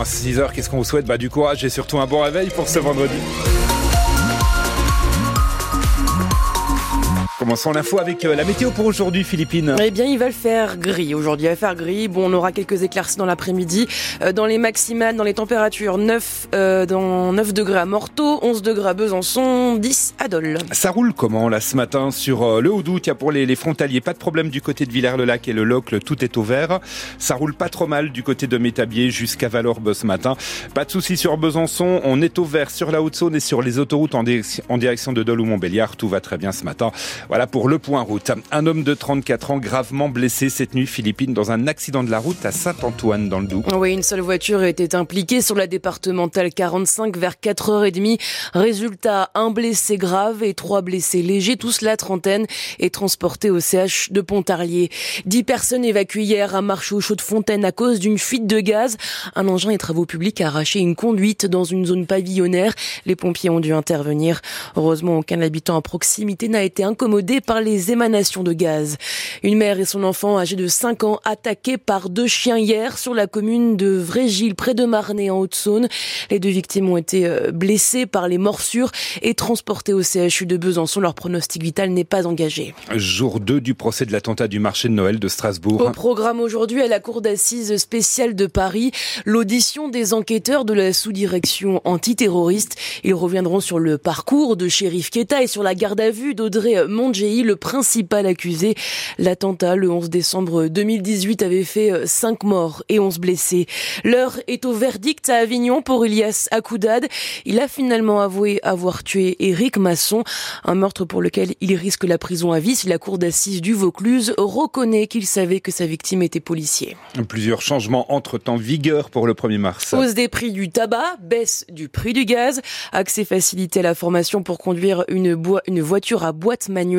À 6h, qu'est-ce qu'on vous souhaite? Bah, Du courage et surtout un bon réveil pour ce vendredi. Commençons l'info avec euh, la météo pour aujourd'hui, Philippine. Eh bien, il va le faire gris. Aujourd'hui, il va faire gris. Bon, on aura quelques éclaircies dans l'après-midi. Euh, dans les maximales, dans les températures, 9, euh, dans 9 degrés à Morteau, 11 degrés à Besançon, 10 à Dole. Ça roule comment, là, ce matin, sur le Haut-Doubs? Tiens, pour les, les, frontaliers, pas de problème du côté de Villers-le-Lac et le Locle, tout est au vert. Ça roule pas trop mal du côté de Métabier jusqu'à Valorbe ce matin. Pas de soucis sur Besançon. On est au vert sur la Haute-Saône et sur les autoroutes en, direction, en direction de Dole ou Montbéliard. Tout va très bien ce matin. Voilà pour le point route. Un homme de 34 ans gravement blessé cette nuit Philippine dans un accident de la route à Saint-Antoine dans le Doubs. Oui, une seule voiture était impliquée sur la départementale 45 vers 4h30. Résultat, un blessé grave et trois blessés légers, tous la trentaine, et transportés au CH de Pontarlier. Dix personnes évacuées hier à Marche Chaud de Fontaine à cause d'une fuite de gaz. Un engin et travaux publics a arraché une conduite dans une zone pavillonnaire. Les pompiers ont dû intervenir. Heureusement, aucun habitant à proximité n'a été incommodé par les émanations de gaz. Une mère et son enfant âgé de 5 ans attaqués par deux chiens hier sur la commune de Vrégil, près de Marnay, en Haute-Saône. Les deux victimes ont été euh, blessées par les morsures et transportées au CHU de Besançon. Leur pronostic vital n'est pas engagé. Jour 2 du procès de l'attentat du marché de Noël de Strasbourg. Au programme aujourd'hui à la Cour d'assises spéciale de Paris, l'audition des enquêteurs de la sous-direction antiterroriste. Ils reviendront sur le parcours de shérif Keta et sur la garde à vue d'Audrey Mondjei, le principal accusé. L'attentat le 11 décembre 2018 avait fait 5 morts et 11 blessés. L'heure est au verdict à Avignon pour Ilias Akoudad. Il a finalement avoué avoir tué Éric Masson, un meurtre pour lequel il risque la prison à vie si la cour d'assises du Vaucluse reconnaît qu'il savait que sa victime était policier. Plusieurs changements entrent en vigueur pour le 1er mars. Hausse des prix du tabac, baisse du prix du gaz, accès facilité à la formation pour conduire une, une voiture à boîte manuelle.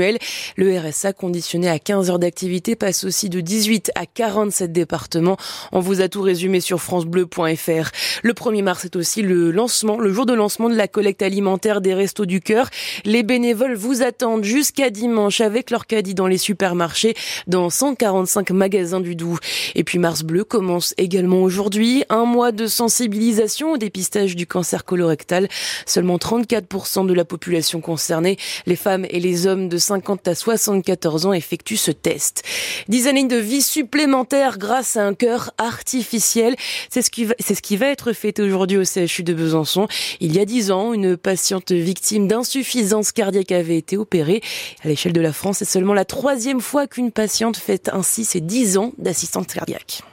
Le RSA conditionné à 15 heures d'activité passe aussi de 18 à 47 départements. On vous a tout résumé sur francebleu.fr. Le 1er mars est aussi le lancement, le jour de lancement de la collecte alimentaire des Restos du Cœur. Les bénévoles vous attendent jusqu'à dimanche avec leur caddie dans les supermarchés dans 145 magasins du Doubs. Et puis Mars Bleu commence également aujourd'hui. Un mois de sensibilisation au dépistage du cancer colorectal. Seulement 34% de la population concernée, les femmes et les hommes de 50 à 74 ans effectuent ce test. Dix années de vie supplémentaires grâce à un cœur artificiel. C'est ce qui va, ce qui va être fêté aujourd'hui au CHU de Besançon. Il y a dix ans, une patiente victime d'insuffisance cardiaque avait été opérée. À l'échelle de la France, c'est seulement la troisième fois qu'une patiente fête ainsi ses dix ans d'assistance cardiaque.